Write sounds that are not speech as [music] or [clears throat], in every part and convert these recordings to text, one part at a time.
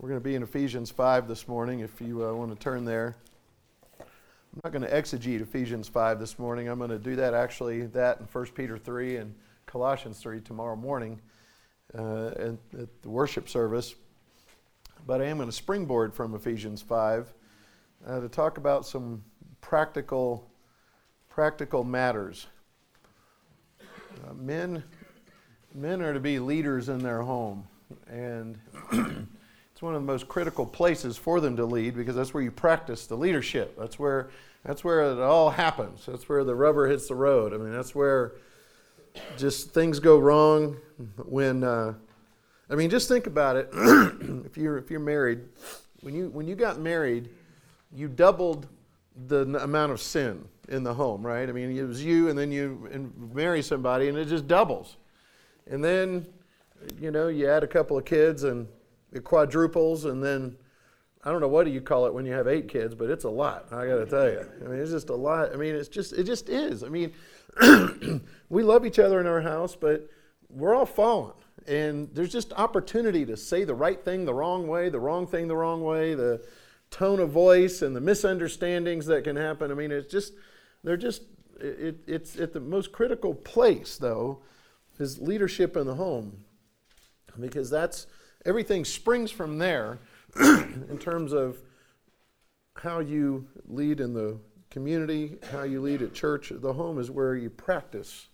We're going to be in Ephesians 5 this morning if you uh, want to turn there. I'm not going to exegete Ephesians 5 this morning. I'm going to do that actually, that in 1 Peter 3 and Colossians 3 tomorrow morning uh, at, at the worship service. But I am going to springboard from Ephesians 5 uh, to talk about some practical, practical matters. Uh, men, men are to be leaders in their home, and [clears throat] it's one of the most critical places for them to lead because that's where you practice the leadership. That's where, that's where it all happens. That's where the rubber hits the road. I mean, that's where just things go wrong when. Uh, I mean, just think about it. [clears throat] if you're if you're married, when you when you got married, you doubled the amount of sin in the home, right? I mean, it was you, and then you marry somebody, and it just doubles. And then, you know, you add a couple of kids, and it quadruples, and then I don't know what do you call it when you have eight kids, but it's a lot. I got to tell you. I mean, it's just a lot. I mean, it's just it just is. I mean, [clears throat] we love each other in our house, but we're all fallen, and there's just opportunity to say the right thing the wrong way, the wrong thing the wrong way, the tone of voice and the misunderstandings that can happen. I mean, it's just, they're just, it, it's at the most critical place, though, is leadership in the home. Because that's, everything springs from there [clears throat] in terms of how you lead in the community, how you lead at church. The home is where you practice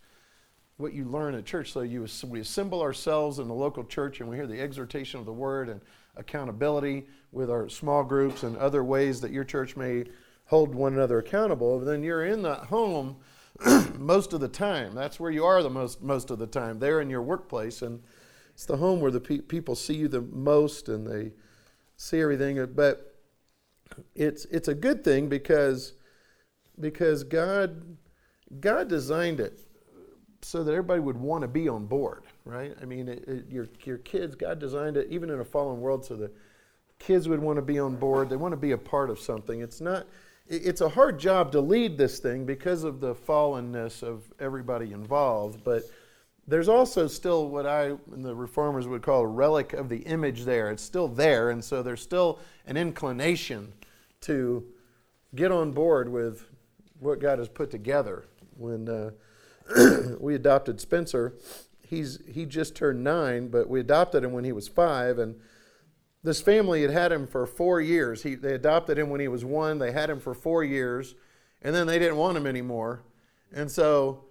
what you learn at church. So you, we assemble ourselves in the local church and we hear the exhortation of the word and accountability with our small groups and other ways that your church may hold one another accountable, then you're in that home [clears throat] most of the time. That's where you are the most most of the time. There in your workplace, and it's the home where the pe- people see you the most and they see everything. Uh, but it's it's a good thing because because God God designed it so that everybody would want to be on board, right? I mean, it, it, your your kids, God designed it even in a fallen world so that kids would want to be on board. They want to be a part of something. It's not. It's a hard job to lead this thing because of the fallenness of everybody involved, but there's also still what I and the reformers would call a relic of the image there. It's still there, and so there's still an inclination to get on board with what God has put together. When uh, [clears throat] we adopted Spencer, he's he just turned nine, but we adopted him when he was five, and this family had had him for four years. He, they adopted him when he was one. They had him for four years, and then they didn't want him anymore. And so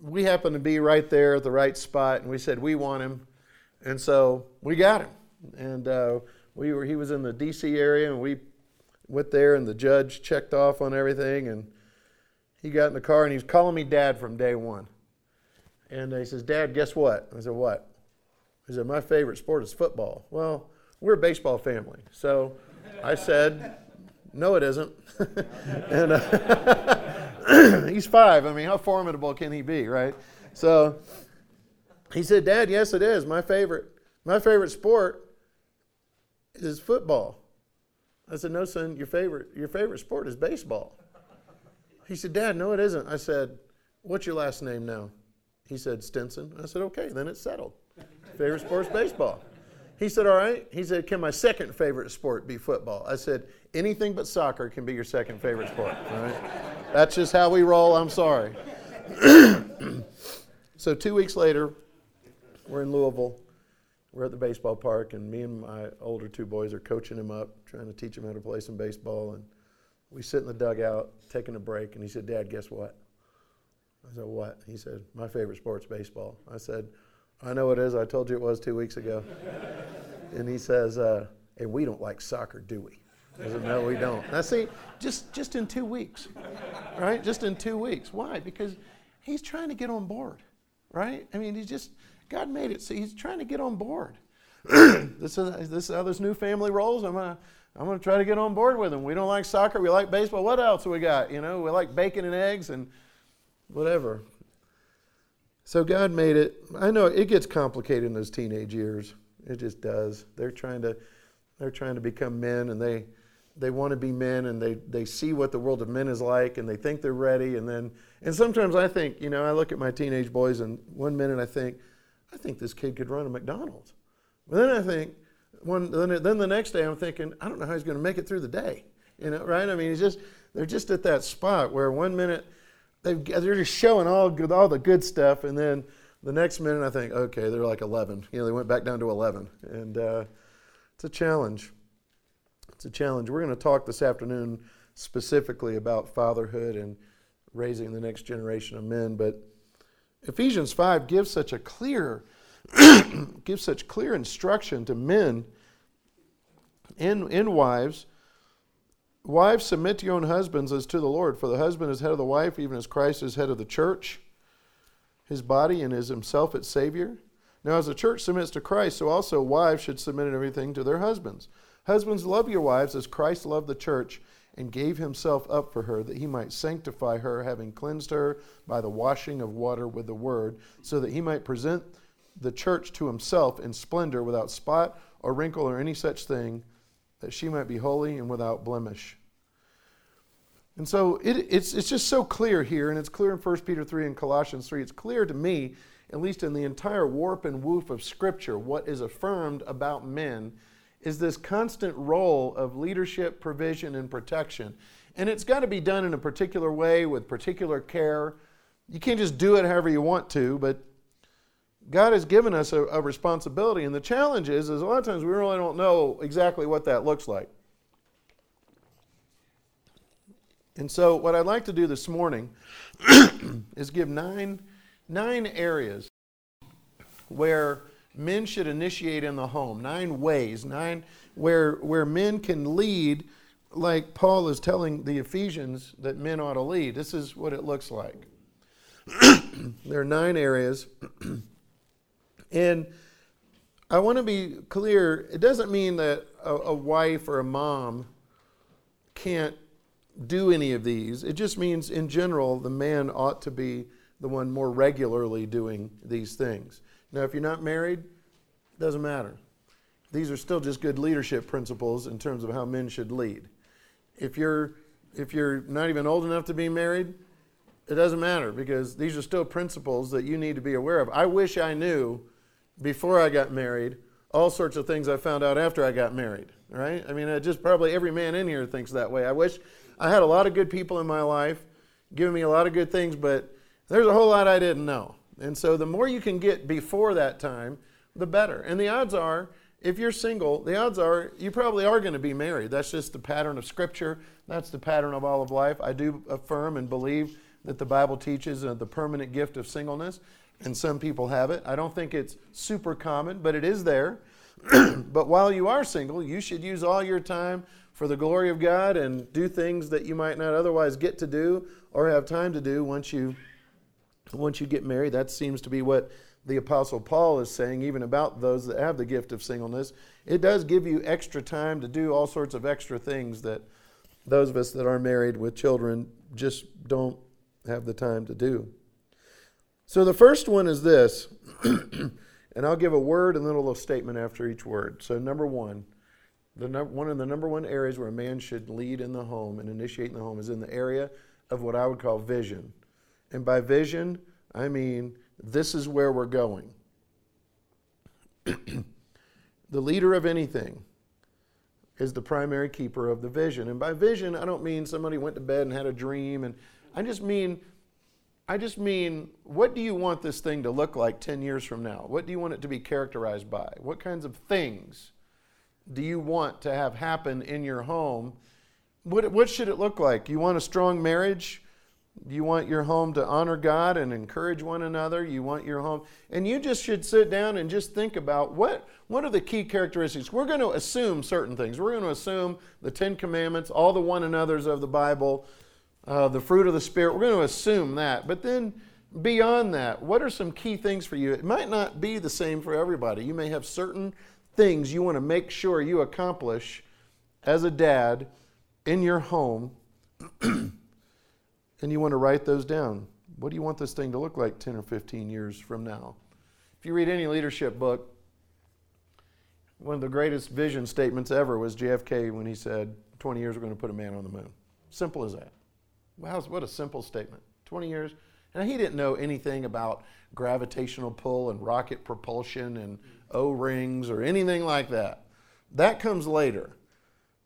we happened to be right there at the right spot, and we said we want him, and so we got him. And uh, we were he was in the D.C. area, and we went there, and the judge checked off on everything, and he got in the car, and he was calling me dad from day one. And he says, "Dad, guess what?" I said, "What?" He said, "My favorite sport is football." Well we're a baseball family. So I said, no, it isn't. [laughs] and uh, [laughs] [clears throat] he's five. I mean, how formidable can he be, right? So he said, Dad, yes, it is. My favorite, my favorite sport is football. I said, No, son, your favorite, your favorite sport is baseball. He said, Dad, no, it isn't. I said, What's your last name now? He said, Stinson. I said, Okay, then it's settled. Favorite sport's baseball. He said, All right. He said, Can my second favorite sport be football? I said, Anything but soccer can be your second favorite sport. All right. That's just how we roll. I'm sorry. [clears throat] so, two weeks later, we're in Louisville. We're at the baseball park, and me and my older two boys are coaching him up, trying to teach him how to play some baseball. And we sit in the dugout, taking a break, and he said, Dad, guess what? I said, What? He said, My favorite sport's baseball. I said, I know it is. I told you it was two weeks ago. and he says, uh, and we don't like soccer, do we? I said, no, we don't. Now, see, just, just in two weeks, right? Just in two weeks. Why? Because he's trying to get on board, right? I mean, he's just, God made it so he's trying to get on board. [clears throat] this, is, this is how this new family rolls. I'm to I'm going to try to get on board with him. We don't like soccer. We like baseball. What else we got? You know, we like bacon and eggs and whatever. So God made it. I know it gets complicated in those teenage years. It just does. They're trying to they're trying to become men and they they want to be men and they, they see what the world of men is like and they think they're ready and then and sometimes I think, you know, I look at my teenage boys and one minute I think, I think this kid could run a McDonald's. But then I think, one, then, then the next day I'm thinking, I don't know how he's going to make it through the day. You know, right? I mean, he's just, they're just at that spot where one minute they they're just showing all good, all the good stuff, and then the next minute I think, okay, they're like 11. You know, they went back down to 11, and uh, it's a challenge. It's a challenge. We're going to talk this afternoon specifically about fatherhood and raising the next generation of men, but Ephesians 5 gives such a clear [coughs] gives such clear instruction to men and, and wives Wives, submit to your own husbands as to the Lord, for the husband is head of the wife, even as Christ is head of the church, his body, and is himself its Savior. Now, as the church submits to Christ, so also wives should submit in everything to their husbands. Husbands, love your wives as Christ loved the church and gave himself up for her, that he might sanctify her, having cleansed her by the washing of water with the word, so that he might present the church to himself in splendor, without spot or wrinkle or any such thing that she might be holy and without blemish. And so it, it's, it's just so clear here, and it's clear in 1 Peter 3 and Colossians 3. It's clear to me, at least in the entire warp and woof of Scripture, what is affirmed about men is this constant role of leadership, provision, and protection. And it's got to be done in a particular way with particular care. You can't just do it however you want to, but God has given us a, a, responsibility, and the challenge is, is a lot of times we really don't know exactly what that looks like. And so, what I'd like to do this morning [clears throat] is give nine, nine areas where men should initiate in the home, nine ways, nine where, where men can lead like Paul is telling the Ephesians that men ought to lead. This is what it looks like. [clears throat] there are nine areas. [clears throat] And I want to be clear it doesn't mean that a, a, wife or a mom can't do any of these. It just means, in general, the man ought to be the one more regularly doing these things. Now, if you're not married, it doesn't matter. These are still just good leadership principles in terms of how men should lead. If you're if you're not even old enough to be married, it doesn't matter because these are still principles that you need to be aware of. I wish I knew before I got married, all sorts of things I found out after I got married, right? I mean, just probably every man in here thinks that way. I wish I had a lot of good people in my life giving me a lot of good things, but there's a whole lot I didn't know. And so the more you can get before that time, the better. And the odds are, if you're single, the odds are you probably are going to be married. That's just the pattern of Scripture. That's the pattern of all of life. I do affirm and believe that the Bible teaches uh, the permanent gift of singleness and some people have it. I don't think it's super common, but it is there. [clears throat] but while you are single, you should use all your time for the glory of God and do things that you might not otherwise get to do or have time to do once you once you get married. That seems to be what the apostle Paul is saying even about those that have the gift of singleness. It does give you extra time to do all sorts of extra things that those of us that are married with children just don't have the time to do. So the first one is this, [clears throat] and I'll give a word and then a little statement after each word. So, number one, the one of the number one areas where a man should lead in the home and initiate in the home is in the area of what I would call vision. And by vision, I mean this is where we're going. [clears throat] the leader of anything is the primary keeper of the vision. And by vision, I don't mean somebody went to bed and had a dream, and I just mean I just mean, what do you want this thing to look like 10 years from now? What do you want it to be characterized by? What kinds of things do you want to have happen in your home? What, what should it look like? You want a strong marriage? You want your home to honor God and encourage one another? You want your home, and you just should sit down and just think about what, what are the key characteristics? We're going to assume certain things. We're going to assume the Ten Commandments, all the one another's of the Bible, uh, the fruit of the Spirit. We're going to assume that. But then beyond that, what are some key things for you? It might not be the same for everybody. You may have certain things you want to make sure you accomplish as a dad in your home, [clears throat] and you want to write those down. What do you want this thing to look like 10 or 15 years from now? If you read any leadership book, one of the greatest vision statements ever was JFK when he said, 20 years we're going to put a man on the moon. Simple as that. Wow, what a simple statement. 20 years. And he didn't know anything about gravitational pull and rocket propulsion and O rings or anything like that. That comes later.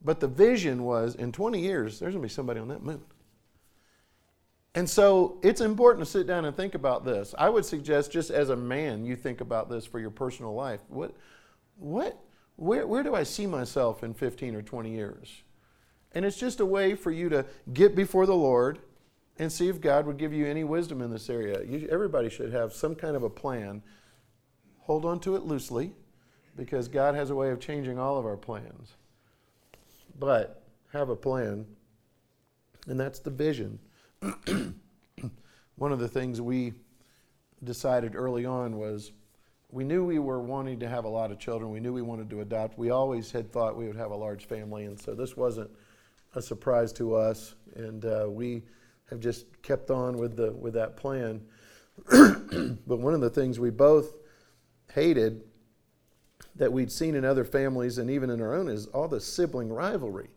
But the vision was in 20 years, there's going to be somebody on that moon. And so it's important to sit down and think about this. I would suggest, just as a man, you think about this for your personal life. What, what, where, where do I see myself in 15 or 20 years? And it's just a way for you to get before the Lord and see if God would give you any wisdom in this area. You, everybody should have some kind of a plan. Hold on to it loosely because God has a way of changing all of our plans. But have a plan, and that's the vision. [clears throat] One of the things we decided early on was we knew we were wanting to have a lot of children. We knew we wanted to adopt. We always had thought we would have a large family, and so this wasn't a surprise to us. And uh, we have just kept on with the with that plan. [clears throat] but one of the things we both hated that we'd seen in other families and even in our own is all the sibling rivalry,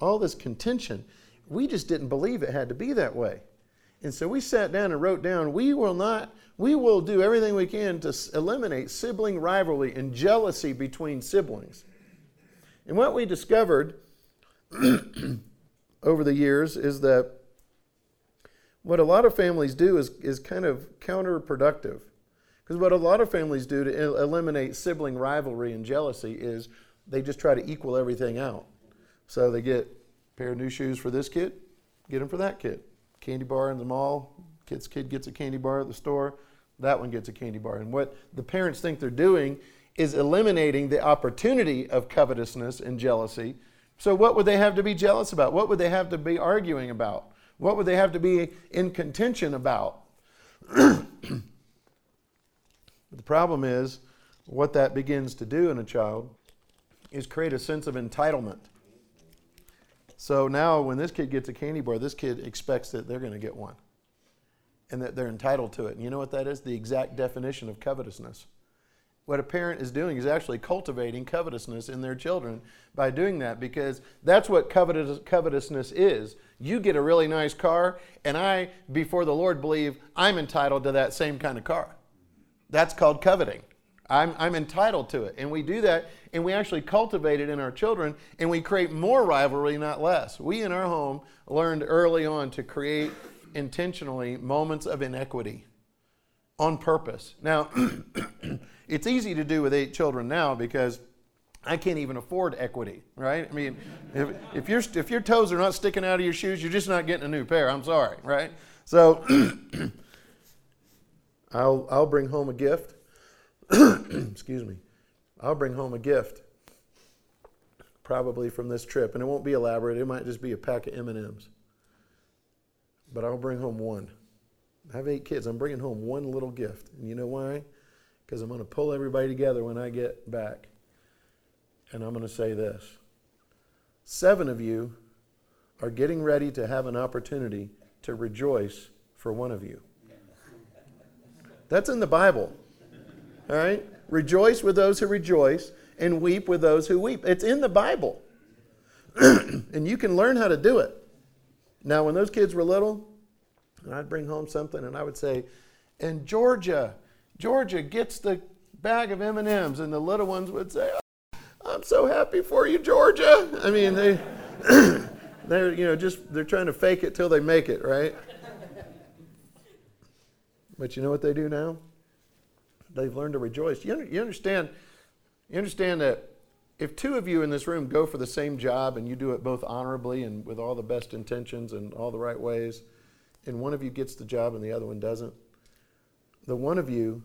all this contention. We just didn't believe it had to be that way. And so we sat down and wrote down, we will not, we will do everything we can to eliminate sibling rivalry and jealousy between siblings. And what we discovered [clears throat] over the years is that what a lot of families do is, is kind of counterproductive. Because what a lot of families do to eliminate sibling rivalry and jealousy is they just try to equal everything out. So they get a pair of new shoes for this kid, get them for that kid. Candy bar in the mall, kid's kid gets a candy bar at the store, that one gets a candy bar. And what the parents think they're doing is eliminating the opportunity of covetousness and jealousy. So, what would they have to be jealous about? What would they have to be arguing about? What would they have to be in contention about? [clears throat] the problem is, what that begins to do in a child is create a sense of entitlement. So now, when this kid gets a candy bar, this kid expects that they're going to get one and that they're entitled to it. And you know what that is? The exact definition of covetousness. What a parent is doing is actually cultivating covetousness in their children by doing that because that's what covetous, covetousness is. You get a really nice car, and I, before the Lord, believe I'm entitled to that same kind of car. That's called coveting. I'm, I'm entitled to it. And we do that, and we actually cultivate it in our children, and we create more rivalry, not less. We in our home learned early on to create intentionally moments of inequity on purpose. Now, [clears throat] [coughs] it's easy to do with eight children now because I can't even afford equity, right? I mean, if, if, your, if your toes are not sticking out of your shoes, you're just not getting a new pair. I'm sorry, right? So [clears throat] I'll, I'll bring home a gift. [clears throat] Excuse me. I'll bring home a gift probably from this trip and it won't be elaborate it might just be a pack of m&ms but i'll bring home one i have eight kids i'm bringing home one little gift and you know why because i'm going to pull everybody together when i get back and I'm going to say this seven of you are getting ready to have an opportunity to rejoice for one of you. That's in the Bible. All right? Rejoice with those who rejoice and weep with those who weep. It's in the Bible. [clears throat] and you can learn how to do it. Now, when those kids were little, and I'd bring home something and I would say, and Georgia, Georgia gets the bag of M&Ms and the little ones would say, oh, I'm so happy for you, Georgia. I mean, they, [clears throat] they're, you know, just, they're trying to fake it till they make it, right? But you know what they do now? They've learned to rejoice. You, you understand, you understand that if two of you in this room go for the same job and you do it both honorably and with all the best intentions and all the right ways, and one of you gets the job and the other one doesn't, the one of you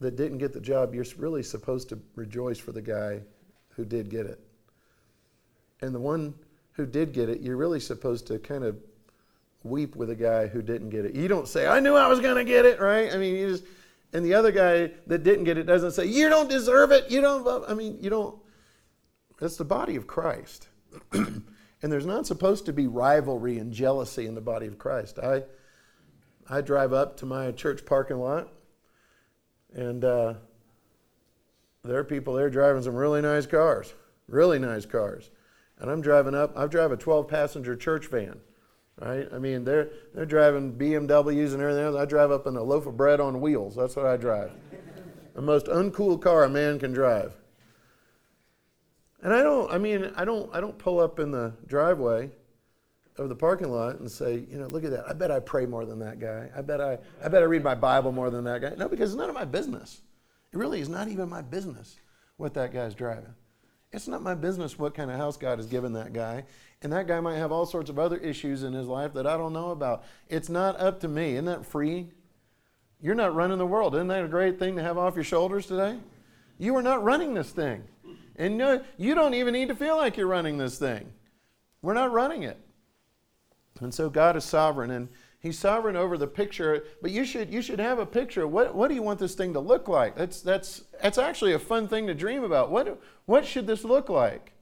that didn't get the job, you're really supposed to rejoice for the guy who did get it. And the one who did get it, you're really supposed to kind of weep with the guy who didn't get it. You don't say, I knew I was going to get it, right? I mean, you just, and the other guy that didn't get it doesn't say, You don't deserve it. You don't, I mean, you don't. That's the body of Christ. [clears throat] and there's not supposed to be rivalry and jealousy in the body of Christ. I, I drive up to my church parking lot, and uh, there are people there driving some really nice cars, really nice cars. And I'm driving up, I drive a 12 passenger church van, right? I mean, they're, they're driving BMWs and everything else. I drive up in a loaf of bread on wheels. That's what I drive. the most uncool car a man can drive. And I don't, I mean, I don't, I don't pull up in the driveway of the parking lot and say, you know, look at that. I bet I pray more than that guy. I bet I, I bet I read my Bible more than that guy. No, because it's none of my business. It really is not even my business what that guy's driving. It's not my business what kind of house God has given that guy. And that guy might have all sorts of other issues in his life that I don't know about. It's not up to me. Isn't that free? You're not running the world. Isn't that a great thing to have off your shoulders today? You are not running this thing. And no, you don't even need to feel like you're running this thing. We're not running it. And so God is sovereign and He's sovereign over the picture, but you should you should have a picture. What what do you want this thing to look like? That's that's that's actually a fun thing to dream about. What what should this look like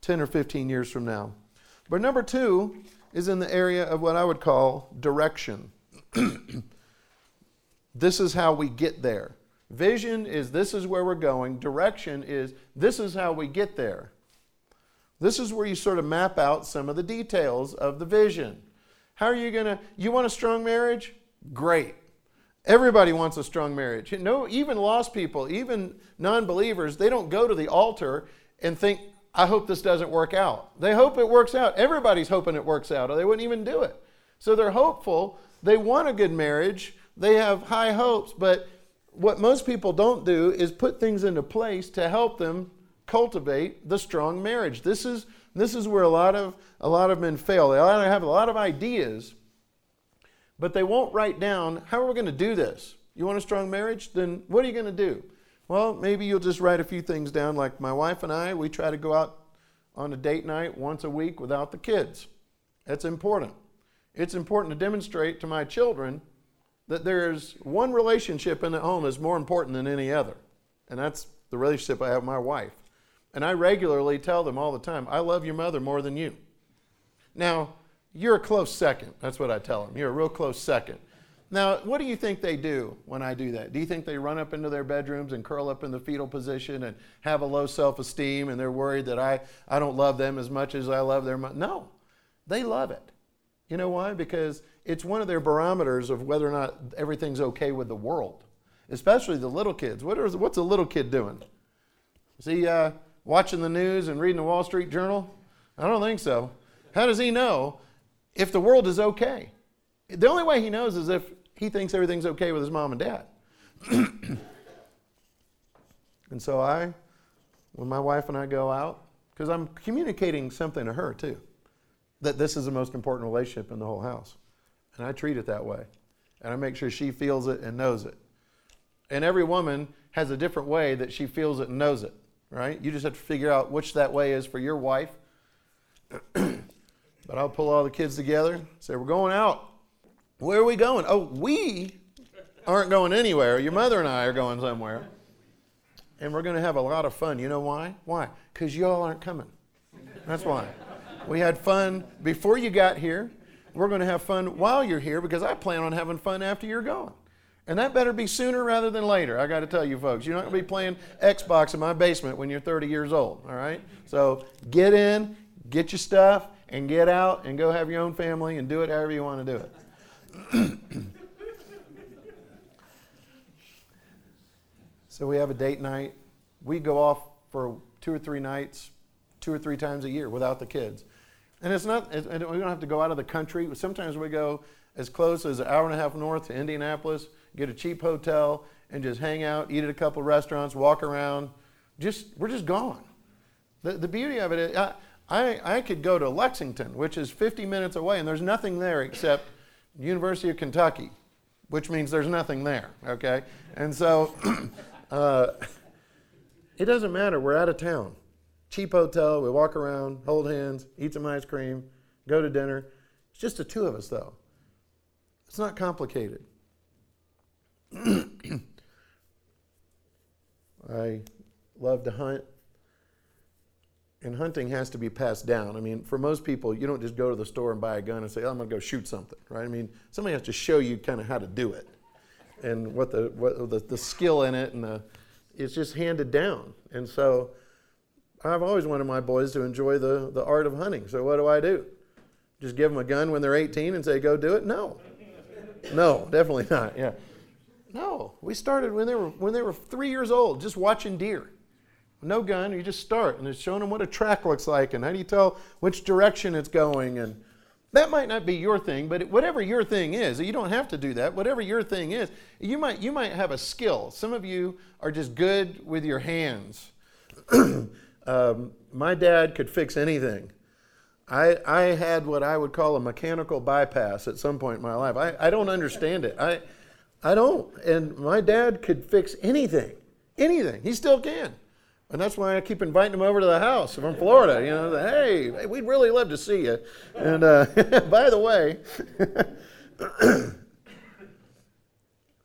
10 or 15 years from now? But number 2 is in the area of what I would call direction. [clears throat] this is how we get there. Vision is this is where we're going. Direction is this is how we get there. This is where you sort of map out some of the details of the vision. How are you going to, you want a strong marriage? Great. Everybody wants a strong marriage. No, even lost people, even non believers, they don't go to the altar and think, I hope this doesn't work out. They hope it works out. Everybody's hoping it works out, or they wouldn't even do it. So they're hopeful. They want a good marriage. They have high hopes, but what most people don't do is put things into place to help them cultivate the strong marriage. This is, this is where a lot, of, a lot of men fail. They have a lot of ideas, but they won't write down how are we going to do this? You want a strong marriage? Then what are you going to do? Well, maybe you'll just write a few things down. Like my wife and I, we try to go out on a date night once a week without the kids. That's important. It's important to demonstrate to my children that there's one relationship in the home is more important than any other, and that's the relationship I have with my wife. And I regularly tell them all the time, I love your mother more than you. Now, you're a close second. That's what I tell them. You're a real close second. Now, what do you think they do when I do that? Do you think they run up into their bedrooms and curl up in the fetal position and have a low self esteem and they're worried that I, I don't love them as much as I love their mother? No, they love it. You know why? Because it's one of their barometers of whether or not everything's okay with the world, especially the little kids. What's a little kid doing? Is he uh, watching the news and reading the Wall Street Journal? I don't think so. How does he know if the world is okay? The only way he knows is if he thinks everything's okay with his mom and dad. [clears throat] and so I, when my wife and I go out, because I'm communicating something to her too, that this is the most important relationship in the whole house. And I treat it that way. And I make sure she feels it and knows it. And every woman has a different way that she feels it and knows it, right? You just have to figure out which that way is for your wife. [clears throat] but I'll pull all the kids together, say, We're going out. Where are we going? Oh, we aren't going anywhere. Your mother and I are going somewhere. And we're going to have a lot of fun. You know why? Why? Because y'all aren't coming. That's why. We had fun before you got here. We're going to have fun while you're here because I plan on having fun after you're gone. And that better be sooner rather than later. I got to tell you folks, you're not going to be playing Xbox in my basement when you're 30 years old, all right? So get in, get your stuff, and get out and go have your own family and do it however you want to do it. [coughs] so we have a date night. We go off for two or three nights, two or three times a year without the kids. And it's not, we don't have to go out of the country. Sometimes we go as close as an hour and a half north to Indianapolis, get a cheap hotel, and just hang out, eat at a couple restaurants, walk around. Just we're just gone. The, the beauty of it is, I, I, I could go to Lexington, which is 50 minutes away, and there's nothing there except University of Kentucky, which means there's nothing there. Okay, and so [clears throat] uh, it doesn't matter. We're out of town cheap hotel. We walk around, hold hands, eat some ice cream, go to dinner. It's just the two of us, though. It's not complicated. I love to hunt, and hunting has to be passed down. I mean, for most people, you don't just go to the store and buy a gun and say, oh, I'm going to go shoot something, right? I mean, somebody has to show you kind of how to do it and what the, what the, the skill in it, and the, it's just handed down. And so, I've always wanted my boys to enjoy the, the art of hunting. So what do I do? Just give them a gun when they're 18 and say, go do it? No. No, definitely not. Yeah. No. We started when they were when they were three years old, just watching deer. no gun. You just start, and it's showing them what a track looks like, and how do you tell which direction it's going, and that might not be your thing, but whatever your thing is, you don't have to do that. Whatever your thing is, you might you might have a skill. Some of you are just good with your hands. [clears throat] um, my dad could fix anything. I, I had what I would call a mechanical bypass at some point in my life. I, I don't understand it. I, I don't. And my dad could fix anything, anything. He still can. And that's why I keep inviting him over to the house from Florida. You know, hey, we'd really love to see you. And uh, [laughs] by the way, [coughs]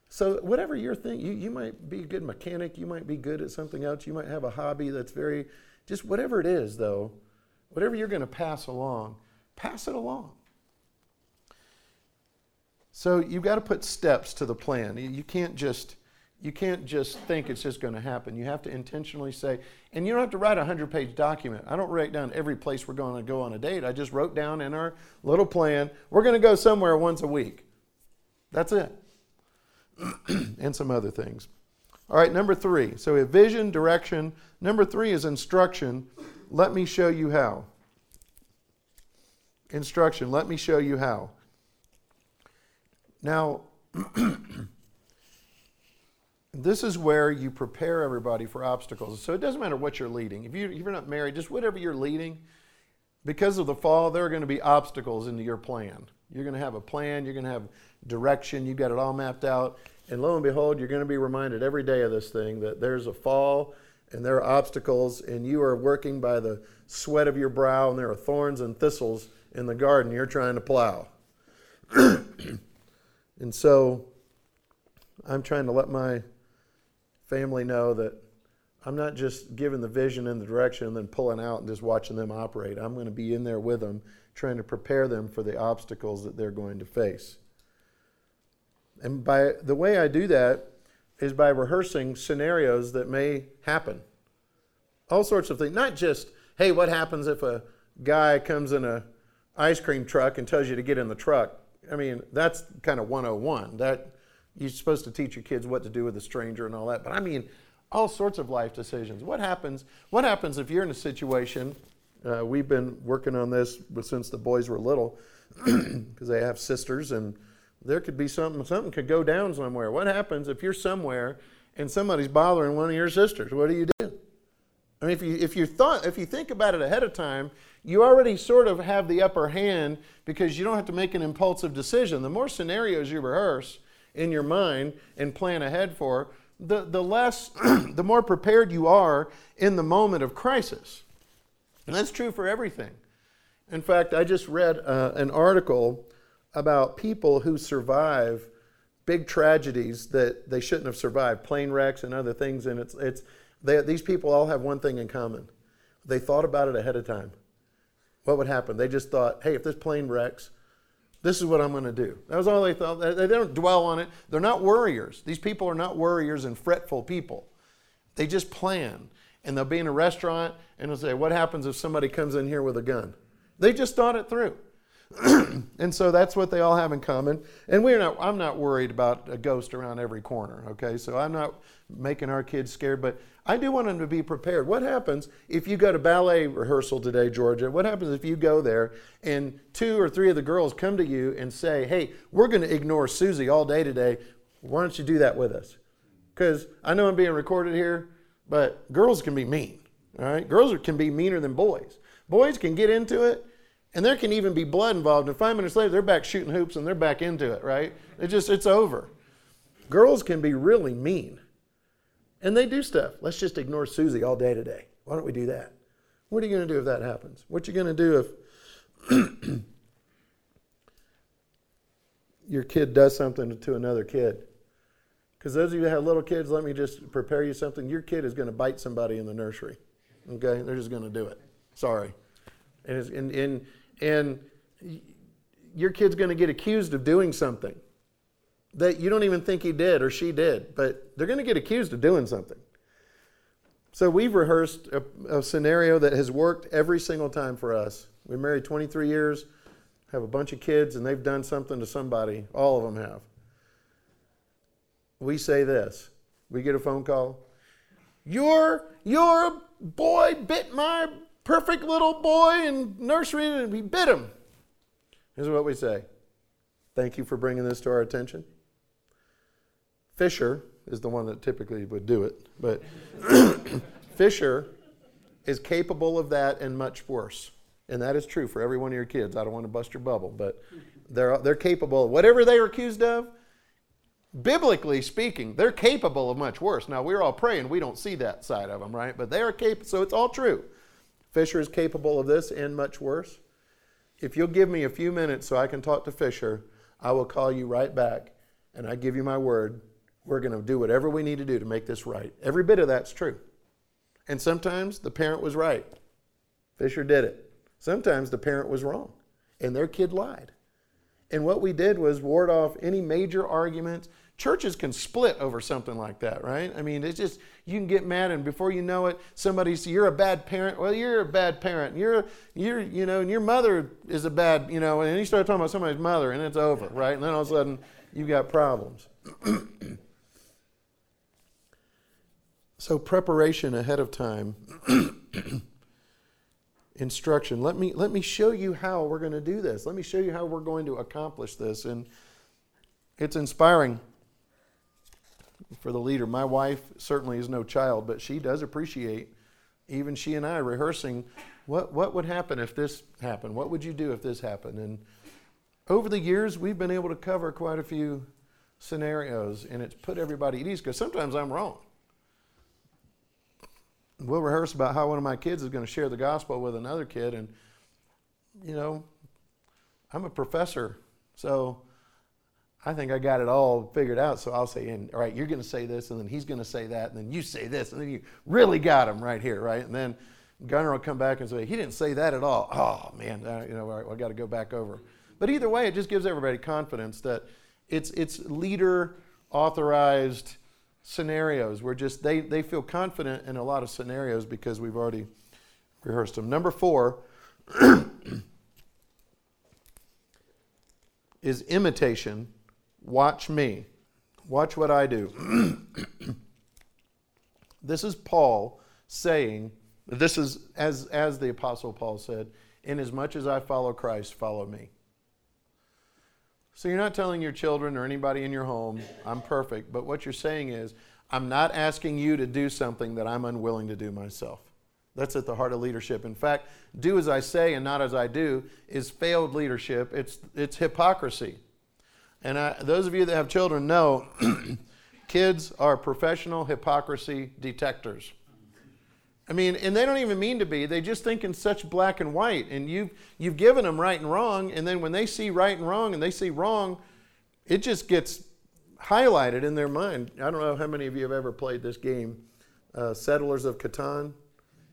so whatever your thing, you, you might be a good mechanic, you might be good at something else, you might have a hobby that's very, just whatever it is, though, whatever you're going to pass along, pass it along. So you've got to put steps to the plan. You can't just you can't just think it's just going to happen. You have to intentionally say, and you don't have to write a 100 page document. I don't write down every place we're going to go on a date. I just wrote down in our little plan, we're going to go somewhere once a week. That's it. [clears throat] and some other things. All right, number three. So we have vision, direction. Number three is instruction. Let me show you how. Instruction. Let me show you how. Now, [clears throat] this is where you prepare everybody for obstacles. So it doesn't matter what you're leading. If, you, you're not married, just whatever you're leading, because of the fall, there are going to be obstacles into your plan. You're going to have a plan, you're going to have direction, you've got it all mapped out. And lo and behold, you're going to be reminded every day of this thing that there's a fall and there are obstacles, and you are working by the sweat of your brow, and there are thorns and thistles in the garden you're trying to plow. [clears throat] and so I'm trying to let my family know that I'm not just giving the vision and the direction and then pulling out and just watching them operate. I'm going to be in there with them, trying to prepare them for the obstacles that they're going to face. And by the way I do that is by rehearsing scenarios that may happen. All sorts of things, not just, hey, what happens if a guy comes in a ice cream truck and tells you to get in the truck? I mean, that's kind of 101. That you're supposed to teach your kids what to do with a stranger and all that. But I mean, all sorts of life decisions. What happens? What happens if you're in a situation? Uh, we've been working on this since the boys were little, [clears throat] because they have sisters, and there could be something. Something could go down somewhere. What happens if you're somewhere and somebody's bothering one of your sisters? What do you do? I mean, if you if you thought if you think about it ahead of time, you already sort of have the upper hand because you don't have to make an impulsive decision. The more scenarios you rehearse, in your mind and plan ahead for, the, the less, [clears throat] the more prepared you are in the moment of crisis. And that's true for everything. In fact, I just read uh, an article about people who survive big tragedies that they shouldn't have survived, plane wrecks and other things. And it's, it's, they, these people all have one thing in common. They thought about it ahead of time. What would happen? They just thought, hey, if this plane wrecks, this is what I'm going to do. That was all they thought. They don't dwell on it. They're not worriers. These people are not worriers and fretful people. They just plan. And they'll be in a restaurant and they'll say, What happens if somebody comes in here with a gun? They just thought it through. [clears throat] and so that's what they all have in common. And we're not, I'm not worried about a ghost around every corner, okay? So I'm not making our kids scared, but I do want them to be prepared. What happens if you go to ballet rehearsal today, Georgia? What happens if you go there and two or three of the girls come to you and say, hey, we're going to ignore Susie all day today. Why don't you do that with us? Because I know I'm being recorded here, but girls can be mean, all right? Girls can be meaner than boys. Boys can get into it, and there can even be blood involved. And five minutes later, they're back shooting hoops and they're back into it, right? It just, it's over. Girls can be really mean. And they do stuff. Let's just ignore Susie all day today. Why don't we do that? What are you going to do if that happens? What are you going to do if [clears throat] your kid does something to another kid? Because those of you that have little kids, let me just prepare you something. Your kid is going to bite somebody in the nursery. Okay? They're just going to do it. Sorry. And, and, and, and your kid's going to get accused of doing something that you don't even think he did or she did, but they're going to get accused of doing something. So we've rehearsed a, a, scenario that has worked every single time for us. We're married 23 years, have a bunch of kids, and they've done something to somebody. All of them have. We say this we get a phone call. Your, your boy bit my perfect little boy in nursery and he bit him. Here's what we say Thank you for bringing this to our attention. Fisher is the one that typically would do it, but [coughs] Fisher is capable of that and much worse. And that is true for every one of your kids. I don't want to bust your bubble, but they're, they're capable of whatever they are accused of, biblically speaking, they're capable of much worse. Now, we're all praying, we don't see that side of them, right? But they are capable, so it's all true. Fisher is capable of this and much worse. If you'll give me a few minutes so I can talk to Fisher, I will call you right back and I give you my word. We're going to do whatever we need to do to make this right. Every bit of that's true. And sometimes the parent was right. Fisher did it. Sometimes the parent was wrong and their kid lied. And what we did was ward off any major arguments. Churches can split over something like that, right? I mean, it's just you can get mad, and before you know it, somebody's you're a bad parent. Well, you're a bad parent. You're you're you know, and your mother is a bad you know, and you start talking about somebody's mother, and it's over, right? And then all of a sudden you've got problems. [clears throat] so preparation ahead of time [clears throat] instruction. Let me, let me show you how we're going to do this. Let me show you how we're going to accomplish this. And it's inspiring for the leader. My wife certainly is no child, but she does appreciate, even she and I, rehearsing what, what would happen if this happened? What would you do if this happened? And over the years, we've been able to cover quite a few scenarios, and it's put everybody at ease because sometimes I'm wrong we'll rehearse about how one of my kids is going to share the gospel with another kid and you know i'm a professor so i think i got it all figured out so i'll say and all right you're going to say this and then he's going to say that and then you say this and then you really got him right here right and then gunner will come back and say he didn't say that at all oh man uh, you know all right, i got to go back over but either way it just gives everybody confidence that it's it's leader authorized scenarios. We're just, they, they feel confident in a lot of scenarios because we've already rehearsed them. Number four [clears throat] is imitation. Watch me. Watch what I do. [clears throat] this is Paul saying, this is as, as the Apostle Paul said, inasmuch as much as I follow Christ, follow me. So you're not telling your children or anybody in your home, I'm perfect, but what you're saying is, I'm not asking you to do something that I'm unwilling to do myself. That's at the heart of leadership. In fact, do as I say and not as I do is failed leadership. It's, it's hypocrisy. And I, those of you that have children know [clears throat] kids are professional hypocrisy detectors. I mean, and they don't even mean to be. They just think in such black and white. And you've, you've given them right and wrong. And then when they see right and wrong and they see wrong, it just gets highlighted in their mind. I don't know how many of you have ever played this game, uh, Settlers of Catan.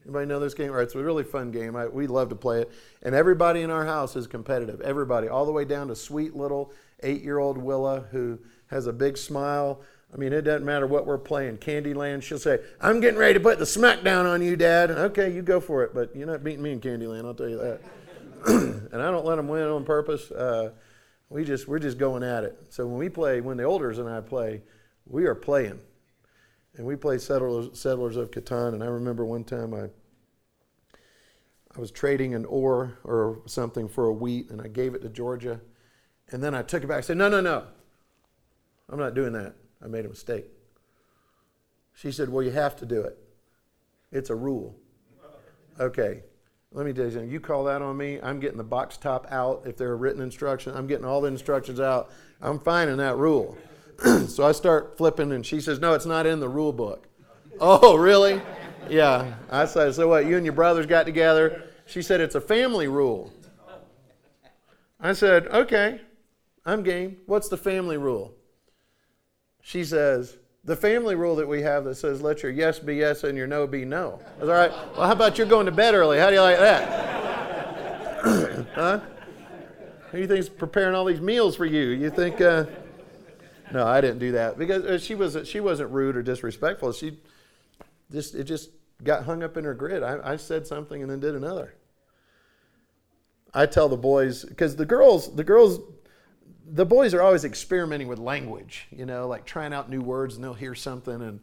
Anybody know this game? All right, it's a really fun game. I, we love to play it. And everybody in our house is competitive. Everybody, all the way down to sweet little eight year old Willa who has a big smile I mean, it doesn't matter what we're playing. Candyland, she'll say, I'm getting ready to put the smackdown on you, Dad. And okay, you go for it, but you're not beating me in Candyland, I'll tell you that. [clears throat] and I don't let them win on purpose. Uh, we just, we're just going at it. So when we play, when the Olders and I play, we are playing. And we play Settlers, Settlers of Catan. And I remember one time I, I was trading an ore or something for a wheat, and I gave it to Georgia. And then I took it back. I said, No, no, no. I'm not doing that. I made a mistake. She said, Well, you have to do it. It's a rule. Okay, let me tell you something. You call that on me, I'm getting the box top out. If there are written instructions, I'm getting all the instructions out. I'm finding that rule. [clears throat] so I start flipping, and she says, No, it's not in the rule book. oh, really? Yeah. I said, So what? You and your brothers got together? She said, It's a family rule. I said, Okay, I'm game. What's the family rule? she says, the family rule that we have that says, let your yes be yes and your no be no. That's all right. Well, how about you're going to bed early? How do you like that? [clears throat] huh? Who you think's preparing all these meals for you? You think, uh, no, I didn't do that because uh, she was she wasn't rude or disrespectful. She just it just got hung up in her grid. I, I said something and then did another. I tell the boys because the girls the girls the boys are always experimenting with language, you know, like trying out new words and they'll hear something.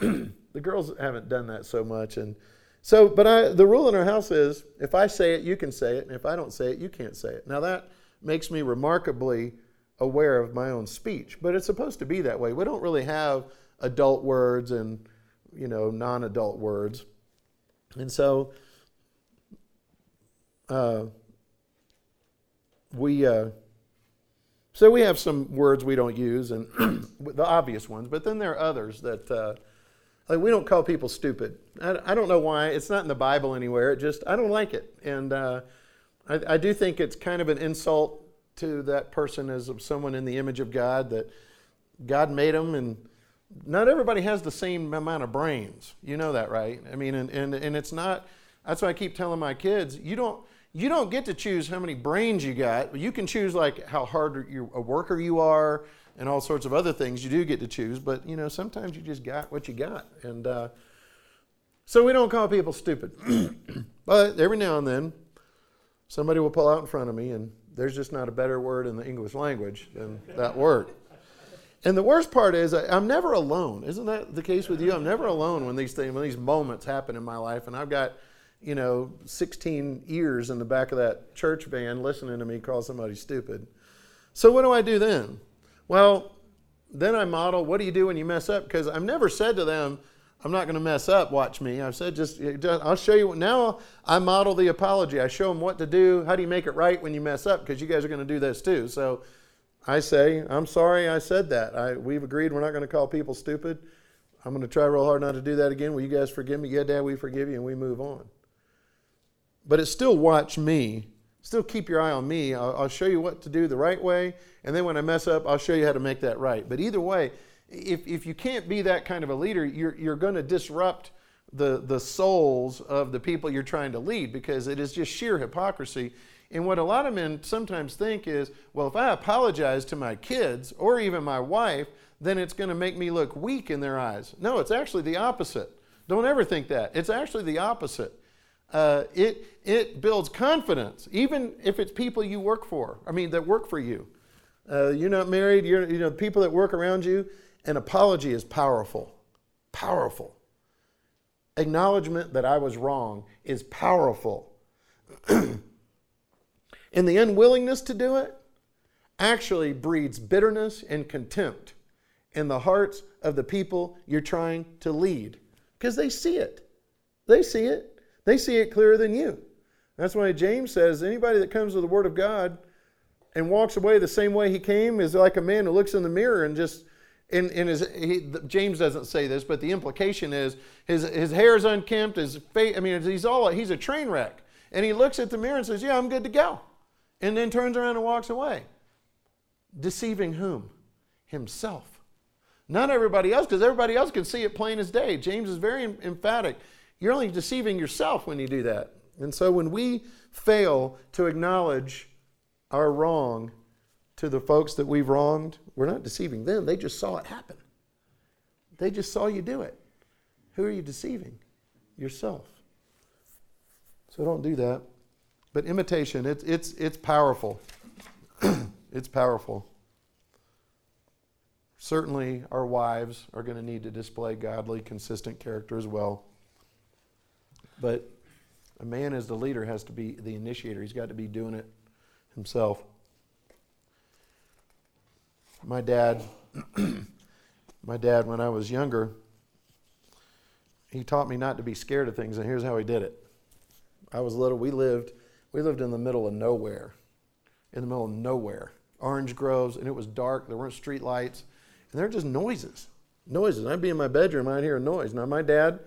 And [clears throat] The girls haven't done that so much. And so, but I, the rule in our house is if I say it, you can say it. And if I don't say it, you can't say it. Now, that makes me remarkably aware of my own speech, but it's supposed to be that way. We don't really have adult words and, you know, non adult words. And so, uh, we, uh, so we have some words we don't use, and [clears throat] the obvious ones, but then there are others that, uh, like we don't call people stupid. I, I, don't know why. It's not in the Bible anywhere. It just, I don't like it. And uh, I, I do think it's kind of an insult to that person as someone in the image of God that God made them and not everybody has the same amount of brains. You know that, right? I mean, and, and, and it's not, that's why I keep telling my kids, you don't, you don't get to choose how many brains you got. You can choose like how hard you, a worker you are and all sorts of other things you do get to choose. But, you know, sometimes you just got what you got. And uh, so we don't call people stupid. [clears throat] but every now and then, somebody will pull out in front of me and there's just not a better word in the English language than that word. And the worst part is I'm never alone. Isn't that the case with you? I'm never alone when these things, when these moments happen in my life, and I've got, you know, 16 ears in the back of that church van listening to me call somebody stupid. So what do I do then? Well, then I model what do you do when you mess up? Because I've never said to them, I'm not going to mess up. Watch me. I've said just, I'll show you. Now I model the apology. I show them what to do. How do you make it right when you mess up? Because you guys are going to do this too. So I say, I'm sorry I said that. I, we've agreed we're not going to call people stupid. I'm going to try real hard not to do that again. Will you guys forgive me? Yeah, Dad, we forgive you, and we move on. But it's still watch me. Still keep your eye on me. I'll, I'll show you what to do the right way. And then when I mess up, I'll show you how to make that right. But either way, if, if you can't be that kind of a leader, you're, you're going to disrupt the, the souls of the people you're trying to lead because it is just sheer hypocrisy. And what a lot of men sometimes think is, well, if I apologize to my kids or even my wife, then it's going to make me look weak in their eyes. No, it's actually the opposite. Don't ever think that. It's actually the opposite. Uh, it, it builds confidence, even if it's people you work for, I mean, that work for you. Uh, you're not married, you're, you know, people that work around you, an apology is powerful. Powerful. Acknowledgement that I was wrong is powerful. [clears throat] and the unwillingness to do it actually breeds bitterness and contempt in the hearts of the people you're trying to lead because they see it. They see it. They see it clearer than you. That's why James says anybody that comes to the Word of God and walks away the same way he came is like a man who looks in the mirror and just in, in his, he, James doesn't say this, but the implication is his, his hair is unkempt, his face, I mean, he's all, he's a train wreck. And he looks at the mirror and says, yeah, I'm good to go. And then turns around and walks away. Deceiving whom? Himself. Not everybody else, because everybody else can see it plain as day. James is very emphatic. You're only deceiving yourself when you do that. And so when we fail to acknowledge our wrong to the folks that we've wronged, we're not deceiving them. They just saw it happen. They just saw you do it. Who are you deceiving? Yourself. So don't do that. But imitation, it's, it's, it's powerful. [clears throat] it's powerful. Certainly, our wives are going to need to display godly, consistent character as well. But a man, as the leader, has to be the initiator. He's got to be doing it himself my dad, [clears throat] my dad, when I was younger, he taught me not to be scared of things, and here's how he did it. I was little. We lived, we lived in the middle of nowhere, in the middle of nowhere, orange groves, and it was dark. There weren't street lights, and there were just noises, noises. I'd be in my bedroom, I'd hear a noise. Now my dad,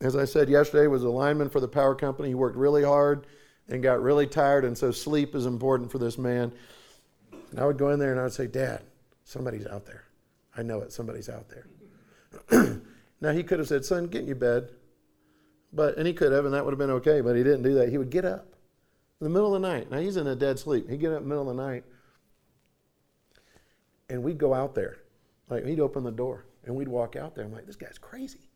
as I said yesterday, was a lineman for the power company. He worked really hard and got really tired, and so sleep is important for this man. And I would go in there and I would say, Dad, somebody's out there. I know it, somebody's out there. [clears throat] now he could have said, Son, get in your bed. But and he could have, and that would have been okay, but he didn't do that. He would get up in the middle of the night. Now he's in a dead sleep. He'd get up in the middle of the night and we'd go out there. Like he'd open the door and we'd walk out there. I'm like, this guy's crazy.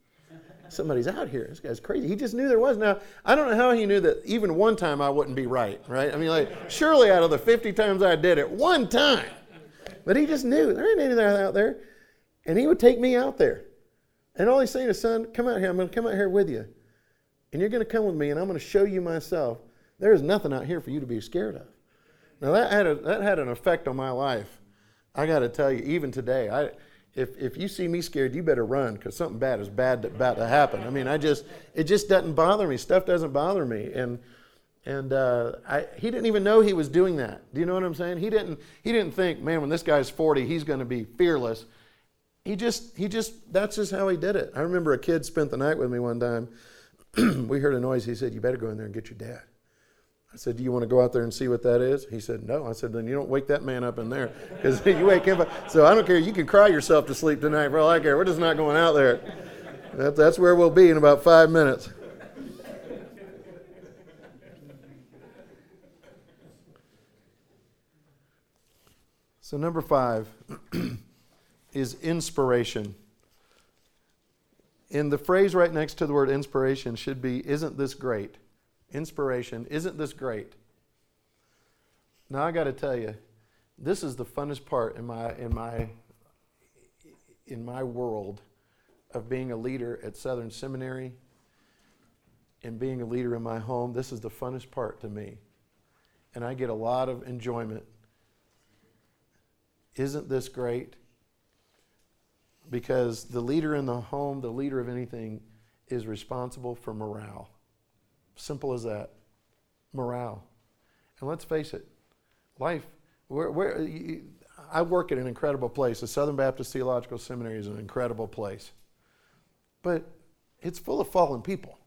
Somebody's out here. This guy's crazy. He just knew there was. Now, I don't know how he knew that even one time I wouldn't be right, right? I mean, like, surely out of the 50 times I did it, one time. But he just knew there ain't anything out there. And he would take me out there. And all he's saying is, son, come out here. I'm going to come out here with you. And you're going to come with me, and I'm going to show you myself. There is nothing out here for you to be scared of. Now, that had, a, that had an effect on my life. I got to tell you, even today, I, if, if you see me scared, you better run because something bad is bad about to happen. I mean, I just, it just doesn't bother me. Stuff doesn't bother me. And, and uh, I, he didn't even know he was doing that. Do you know what I'm saying? He didn't, he didn't think, man, when this guy's 40, he's going to be fearless he just he just that's just how he did it. I remember a kid spent the night with me one time. [clears throat] we heard a noise. He said, "You better go in there and get your dad." I said, "Do you want to go out there and see what that is?" He said, "No." I said, "Then you don't wake that man up in there because [laughs] you wake him up." So I don't care. You can cry yourself to sleep tonight for all I care. We're just not going out there. That, that's where we'll be in about five minutes. So number five [clears throat] is inspiration. And the phrase right next to the word inspiration should be, Isn't this great? Inspiration, isn't this great? Now I got to tell you, this is the funnest part in my, in, my, in my world of being a leader at Southern Seminary and being a leader in my home. This is the funnest part to me. And I get a lot of enjoyment. Isn't this great? because the leader in the home, the leader of anything, is responsible for morale. Simple as that. Morale. And let's face it, life, we're, we're, I work at an incredible place. The Southern Baptist Theological Seminary is an incredible place. But it's full of fallen people.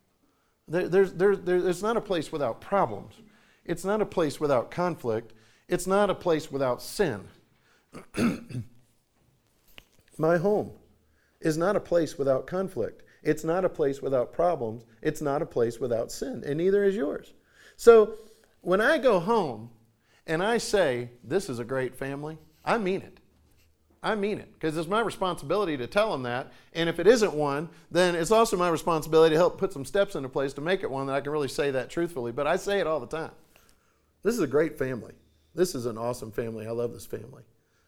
There, there's, there, there, it's not a place without problems. It's not a place without conflict. It's not a place without sin. [clears throat] My home is not a place without conflict. It's not a place without problems. It's not a place without sin, and neither is yours. So when I go home and I say, This is a great family, I mean it. I mean it because it's my responsibility to tell them that. And if it isn't one, then it's also my responsibility to help put some steps into place to make it one that I can really say that truthfully. But I say it all the time. This is a great family. This is an awesome family. I love this family.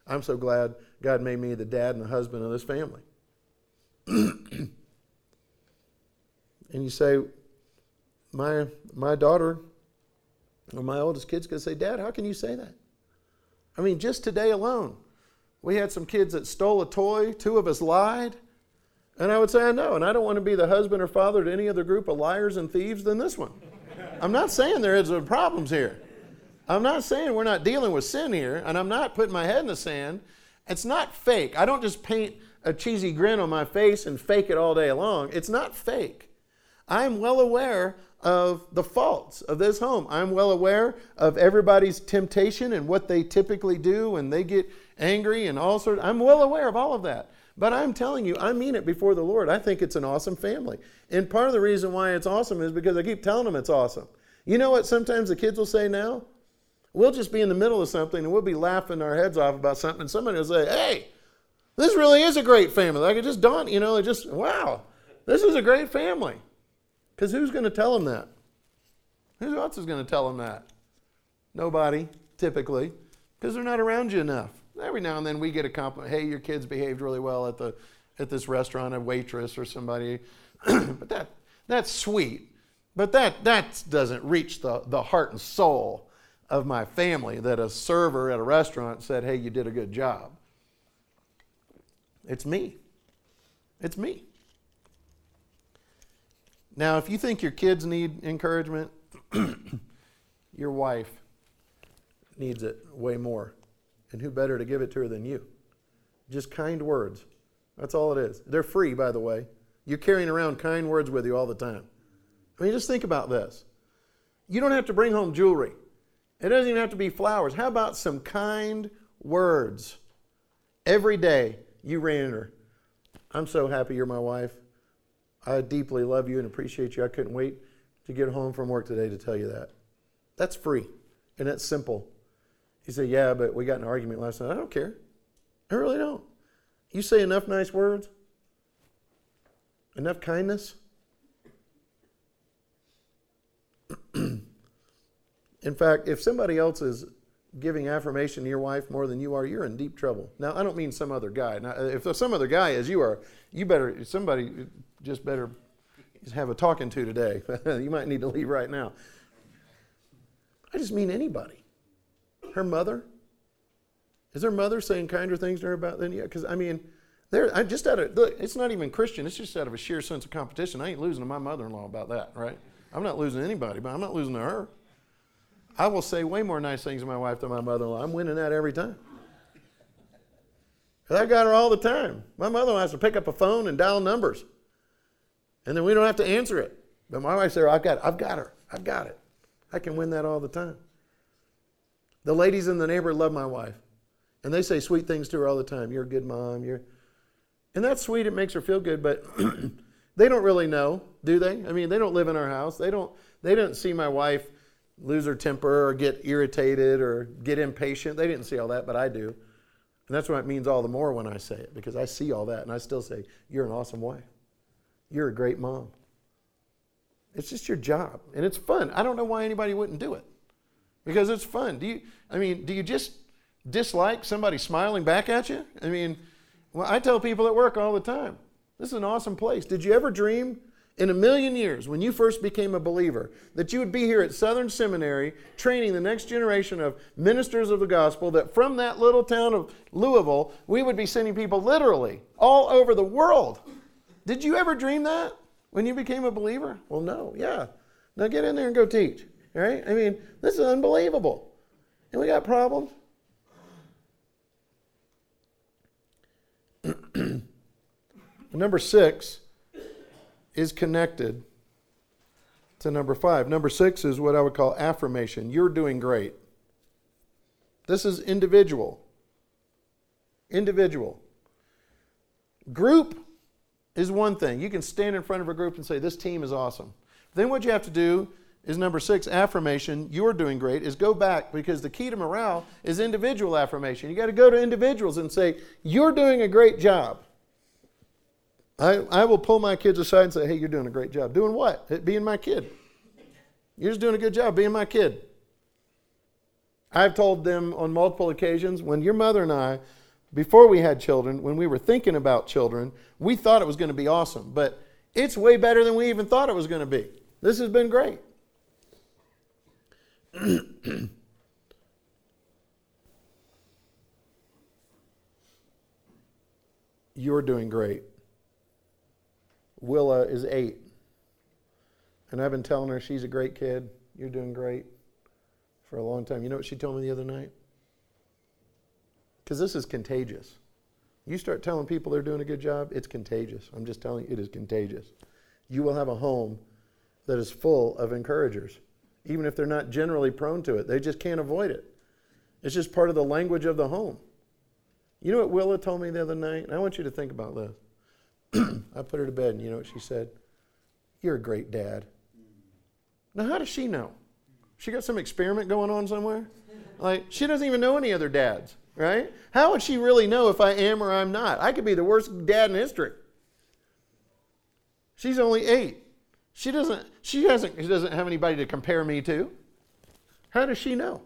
I'm so glad God made me the dad and the husband of this family. [clears throat] and you say, my, my daughter or my oldest kid's going to say, Dad, how can you say that? I mean, just today alone, we had some kids that stole a toy, two of us lied. And I would say, I know, and I don't want to be the husband or father to any other group of liars and thieves than this one. I'm not saying there is uh, problems here. I'm not saying we're not dealing with sin here, and I'm not putting my head in the sand. It's not fake. I don't just paint a cheesy grin on my face and fake it all day long. It's not fake. I'm well aware of the faults of this home. I'm well aware of everybody's temptation and what they typically do when they get angry and all sorts. I'm well aware of all of that. But I'm telling you, I mean it before the Lord. I think it's an awesome family. And part of the reason why it's awesome is because I keep telling them it's awesome. You know what sometimes the kids will say now? We'll just be in the middle of something and we'll be laughing our heads off about something, and somebody will say, Hey, this really is a great family. Like it just dawned, you know, it just, wow, this is a great family. Because who's going to tell them that? Who else is going to tell them that? Nobody, typically, because they're not around you enough. Every now and then we get a compliment, hey, your kids behaved really well at, the, at this restaurant, a waitress or somebody. [clears throat] but that, that's sweet. But that, that doesn't reach the, the heart and soul of my family that a server at a restaurant said, hey, you did a good job. It's me. It's me. Now, if you think your kids need encouragement, [clears throat] your wife needs it way more. And who better to give it to her than you? Just kind words. That's all it is. They're free, by the way. You're carrying around kind words with you all the time. I mean, just think about this. You don't have to bring home jewelry, it doesn't even have to be flowers. How about some kind words every day? you ran her. I'm so happy you're my wife. I deeply love you and appreciate you. I couldn't wait to get home from work today to tell you that. That's free and that's simple. He said, Yeah, but we got an argument last night. I don't care. I really don't. You say enough nice words, enough kindness. [clears throat] In fact, if somebody else is giving affirmation to your wife more than you are, you're in deep trouble. Now, I don't mean some other guy. Now, if some other guy is you are, you better, somebody just better have a talking to today. [laughs] you might need to leave right now. I just mean anybody. Her mother. Is her mother saying kinder things to her about than you? Because, I mean, there, I just out of, look, it's not even Christian. It's just out of a sheer sense of competition. I ain't losing to my mother in law about that, right? I'm not losing anybody, but I'm not losing to her. I will say way more nice things to my wife than my mother in law. I'm winning that every time. Cause I got her all the time. My mother in law has to pick up a phone and dial numbers. And then we don't have to answer it. But my wife said, I've got, I've got her. I've got it. I can win that all the time. The ladies in the neighborhood love my wife. And they say sweet things to her all the time. You're a good mom. You're and that's sweet, it makes her feel good, but [clears throat] they don't really know, do they? I mean, they don't live in our house. They don't they don't see my wife lose her temper or get irritated or get impatient. They didn't see all that, but I do. And that's why it means all the more when I say it, because I see all that and I still say, You're an awesome wife. You're a great mom. It's just your job. And it's fun. I don't know why anybody wouldn't do it. Because it's fun. Do you I mean, do you just dislike somebody smiling back at you? I mean, well, I tell people at work all the time, this is an awesome place. Did you ever dream in a million years when you first became a believer that you would be here at Southern Seminary training the next generation of ministers of the gospel, that from that little town of Louisville, we would be sending people literally all over the world? Did you ever dream that when you became a believer? Well, no. Yeah. Now get in there and go teach. Right? I mean, this is unbelievable. And we got problems. [clears throat] number six is connected to number five. Number six is what I would call affirmation. You're doing great. This is individual. Individual. Group is one thing. You can stand in front of a group and say, This team is awesome. Then what you have to do is number six, affirmation. You're doing great. Is go back because the key to morale is individual affirmation. You got to go to individuals and say, You're doing a great job. I, I will pull my kids aside and say, Hey, you're doing a great job. Doing what? Being my kid. You're just doing a good job being my kid. I've told them on multiple occasions when your mother and I, before we had children, when we were thinking about children, we thought it was going to be awesome, but it's way better than we even thought it was going to be. This has been great. [clears throat] You're doing great. Willa is eight. And I've been telling her she's a great kid. You're doing great for a long time. You know what she told me the other night? Because this is contagious. You start telling people they're doing a good job, it's contagious. I'm just telling you, it is contagious. You will have a home that is full of encouragers, even if they're not generally prone to it. They just can't avoid it. It's just part of the language of the home. You know what Willa told me the other night? And I want you to think about this. [clears throat] I put her to bed, and you know what she said? You're a great dad. Now, how does she know? She got some experiment going on somewhere? Like, she doesn't even know any other dads, right? How would she really know if I am or I'm not? I could be the worst dad in history. She's only eight. She doesn't, she doesn't, she doesn't have anybody to compare me to. How does she know?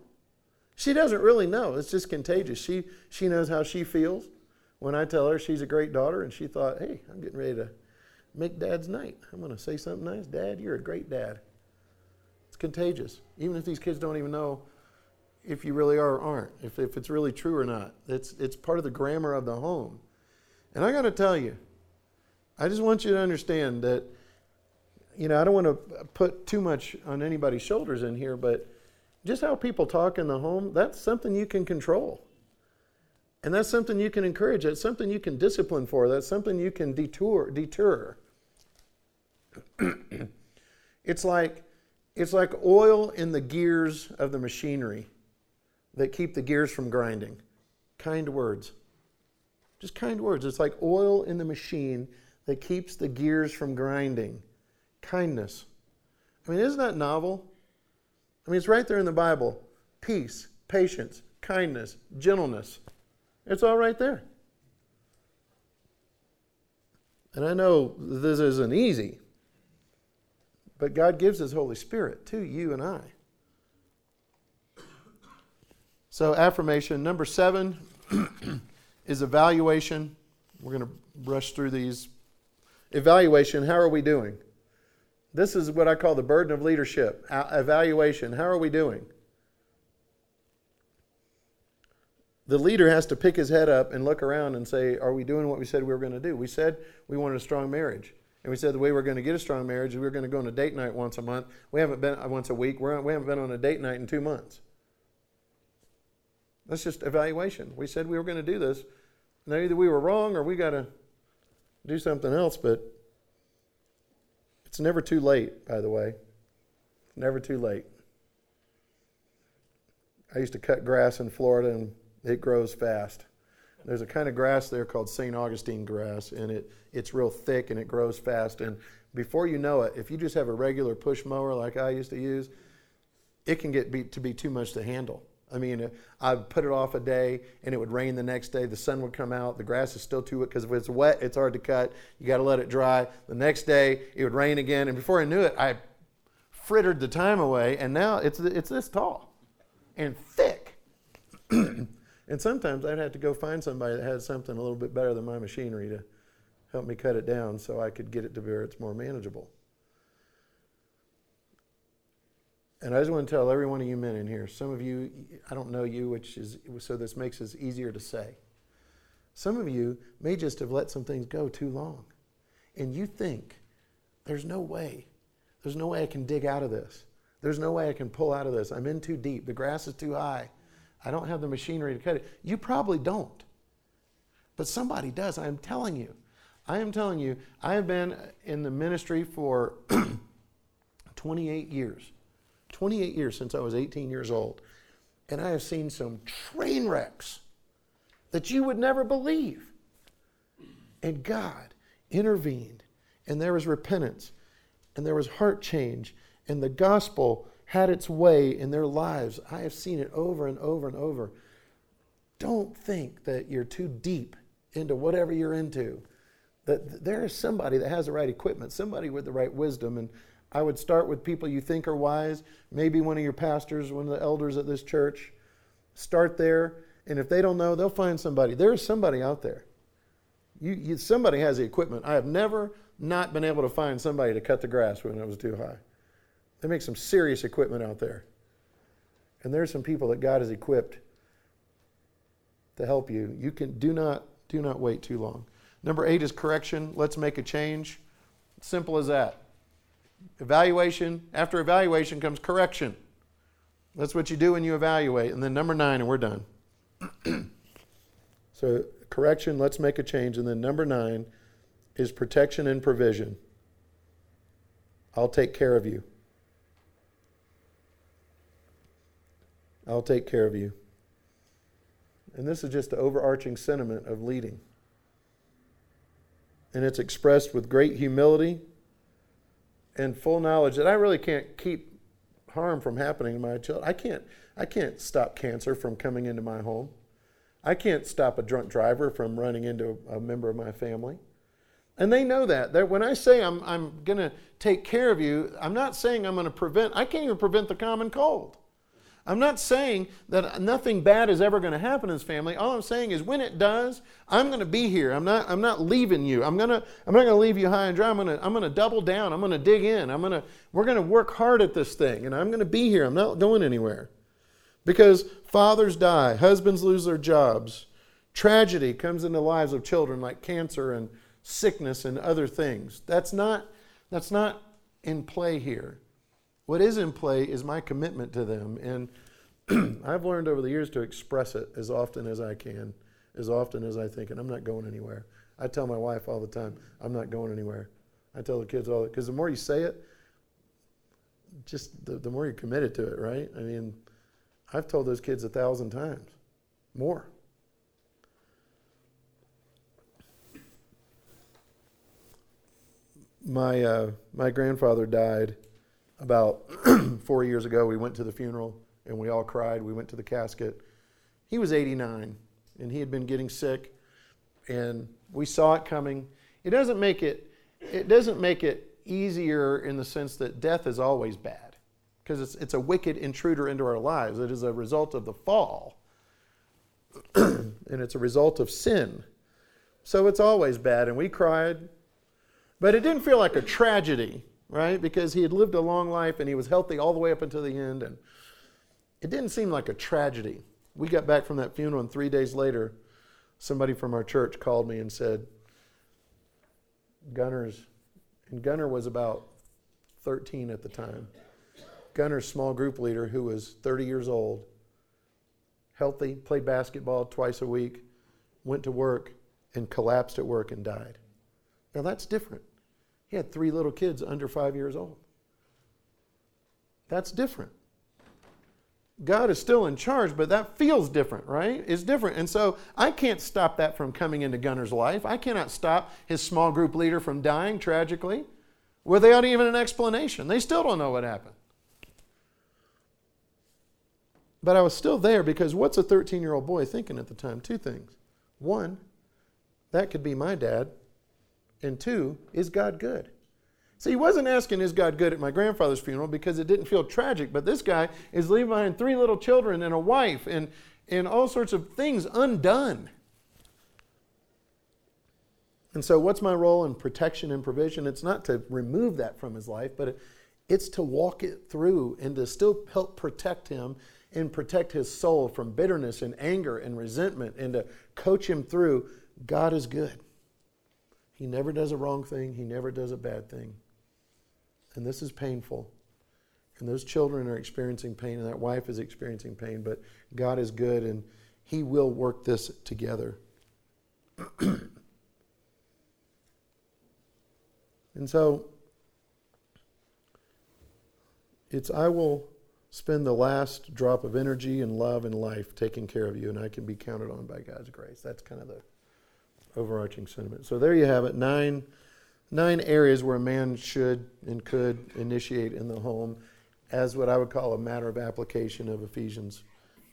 She doesn't really know. It's just contagious. She, she knows how she feels when I tell her she's a great daughter, and she thought, hey, I'm getting ready to make dad's night. I'm going to say something nice. Dad, you're a great dad. It's contagious. Even if these kids don't even know if you really are or aren't, if, if it's really true or not. It's, it's part of the grammar of the home. And I got to tell you, I just want you to understand that, you know, I don't want to put too much on anybody's shoulders in here, but just how people talk in the home, that's something you can control. And that's something you can encourage. That's something you can discipline for. That's something you can detour, deter. [clears throat] it's like it's like oil in the gears of the machinery that keep the gears from grinding. Kind words. Just kind words. It's like oil in the machine that keeps the gears from grinding. Kindness. I mean, isn't that novel? I mean, it's right there in the Bible. Peace, patience, kindness, gentleness. It's all right there. And I know this isn't easy, but God gives His Holy Spirit to you and I. So, affirmation. Number seven [clears throat] is evaluation. We're going to brush through these. Evaluation. How are we doing? This is what I call the burden of leadership. evaluation. How are we doing? The leader has to pick his head up and look around and say, Are we doing what we said we were going to do? We said we wanted a strong marriage. And we said the way we're going to get a strong marriage is we're going to go on a date night once a month. We haven't been uh, once a week. We're, we haven't been on a date night in two months. That's just evaluation. We said we were going to do this. Now, either we were wrong or we got to do something else, but it's never too late, by the way. Never too late. I used to cut grass in Florida and it grows fast. There's a kind of grass there called St. Augustine grass, and it, it's real thick and it grows fast. And before you know it, if you just have a regular push mower like I used to use, it can get be, to be too much to handle. I mean, I'd put it off a day and it would rain the next day. The sun would come out. The grass is still too wet because if it's wet, it's hard to cut. You got to let it dry. The next day, it would rain again. And before I knew it, I frittered the time away. And now it's, it's this tall and thick. [clears throat] and sometimes I'd have to go find somebody that had something a little bit better than my machinery to help me cut it down so I could get it to where it's more manageable. And I just want to tell every one of you men in here, some of you, I don't know you, which is, so this makes it easier to say. Some of you may just have let some things go too long. And you think, there's no way. There's no way I can dig out of this. There's no way I can pull out of this. I'm in too deep. The grass is too high. I don't have the machinery to cut it. You probably don't. But somebody does. I'm telling you. I am telling you, I have been in the ministry for [clears throat] 28 years. 28 years since I was 18 years old. And I have seen some train wrecks that you would never believe. And God intervened, and there was repentance, and there was heart change, and the gospel had its way in their lives. I have seen it over and over and over. Don't think that you're too deep into whatever you're into. That there is somebody that has the right equipment, somebody with the right wisdom, and I would start with people you think are wise, maybe one of your pastors, one of the elders at this church. Start there, and if they don't know, they'll find somebody. There is somebody out there. You, you, somebody has the equipment. I have never not been able to find somebody to cut the grass when it was too high. They make some serious equipment out there. And there's some people that God has equipped to help you. You can do not do not wait too long. Number eight is correction. Let's make a change. Simple as that. Evaluation. After evaluation comes correction. That's what you do when you evaluate. And then number nine, and we're done. [clears throat] so, correction, let's make a change. And then number nine is protection and provision. I'll take care of you. I'll take care of you. And this is just the overarching sentiment of leading. And it's expressed with great humility and full knowledge that I really can't keep harm from happening to my children. I can't, I can't stop cancer from coming into my home. I can't stop a drunk driver from running into a member of my family. And they know that. That when I say I'm, I'm going to take care of you, I'm not saying I'm going to prevent, I can't even prevent the common cold. I'm not saying that nothing bad is ever going to happen in this family. All I'm saying is when it does, I'm going to be here. I'm not, I'm not leaving you. I'm, gonna, I'm not going to leave you high and dry. I'm going to, I'm going to double down. I'm going to dig in. I'm going to, we're going to work hard at this thing, and I'm going to be here. I'm not going anywhere. Because fathers die, husbands lose their jobs, tragedy comes into the lives of children like cancer and sickness and other things. That's not, that's not in play here. What is in play is my commitment to them. And [clears throat] I've learned over the years to express it as often as I can, as often as I think, and I'm not going anywhere. I tell my wife all the time, I'm not going anywhere. I tell the kids all that, because the more you say it, just the, the more you're committed to it, right? I mean, I've told those kids a thousand times, more. My, uh, my grandfather died about [clears throat] four years ago, we went to the funeral and we all cried. We went to the casket. He was 89 and he had been getting sick, and we saw it coming. It doesn't make it, it doesn't make it easier in the sense that death is always bad because it's, it's a wicked intruder into our lives. It is a result of the fall. [clears throat] and it's a result of sin. So it's always bad, and we cried. But it didn't feel like a tragedy, right? Because he had lived a long life and he was healthy all the way up until the end, and it didn't seem like a tragedy. We got back from that funeral, and three days later, somebody from our church called me and said, Gunner's, and Gunner was about 13 at the time. Gunner's small group leader, who was 30 years old, healthy, played basketball twice a week, went to work, and collapsed at work and died. Now that's different. He had three little kids under five years old. That's different. God is still in charge, but that feels different, right? It's different. And so I can't stop that from coming into Gunner's life. I cannot stop his small group leader from dying tragically without even an explanation. They still don't know what happened. But I was still there because what's a 13 year old boy thinking at the time? Two things. One, that could be my dad. And two, is God good? See, he wasn't asking, Is God good at my grandfather's funeral because it didn't feel tragic. But this guy is leaving behind three little children and a wife and, and all sorts of things undone. And so, what's my role in protection and provision? It's not to remove that from his life, but it's to walk it through and to still help protect him and protect his soul from bitterness and anger and resentment and to coach him through. God is good. He never does a wrong thing, He never does a bad thing. And this is painful. And those children are experiencing pain, and that wife is experiencing pain, but God is good, and He will work this together. [clears throat] and so, it's I will spend the last drop of energy and love and life taking care of you, and I can be counted on by God's grace. That's kind of the overarching sentiment. So there you have it. Nine, nine areas where a man should and could initiate in the home, as what I would call a matter of application of Ephesians,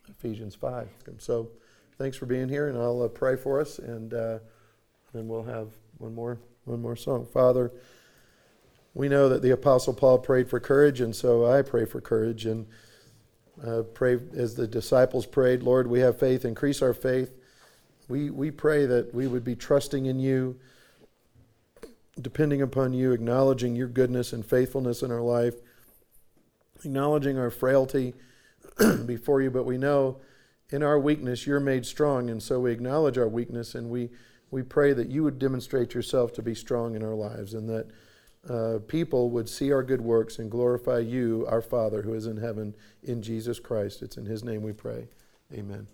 Ephesians five. So, thanks for being here, and I'll uh, pray for us, and uh, then we'll have one more, one more song. Father. We know that the Apostle Paul prayed for courage, and so I pray for courage and uh, pray as the disciples prayed, Lord, we have faith, increase our faith. We, we pray that we would be trusting in you, depending upon you, acknowledging your goodness and faithfulness in our life, acknowledging our frailty [clears throat] before you, but we know in our weakness you're made strong, and so we acknowledge our weakness and we, we pray that you would demonstrate yourself to be strong in our lives and that uh, people would see our good works and glorify you, our Father who is in heaven, in Jesus Christ. It's in His name we pray. Amen.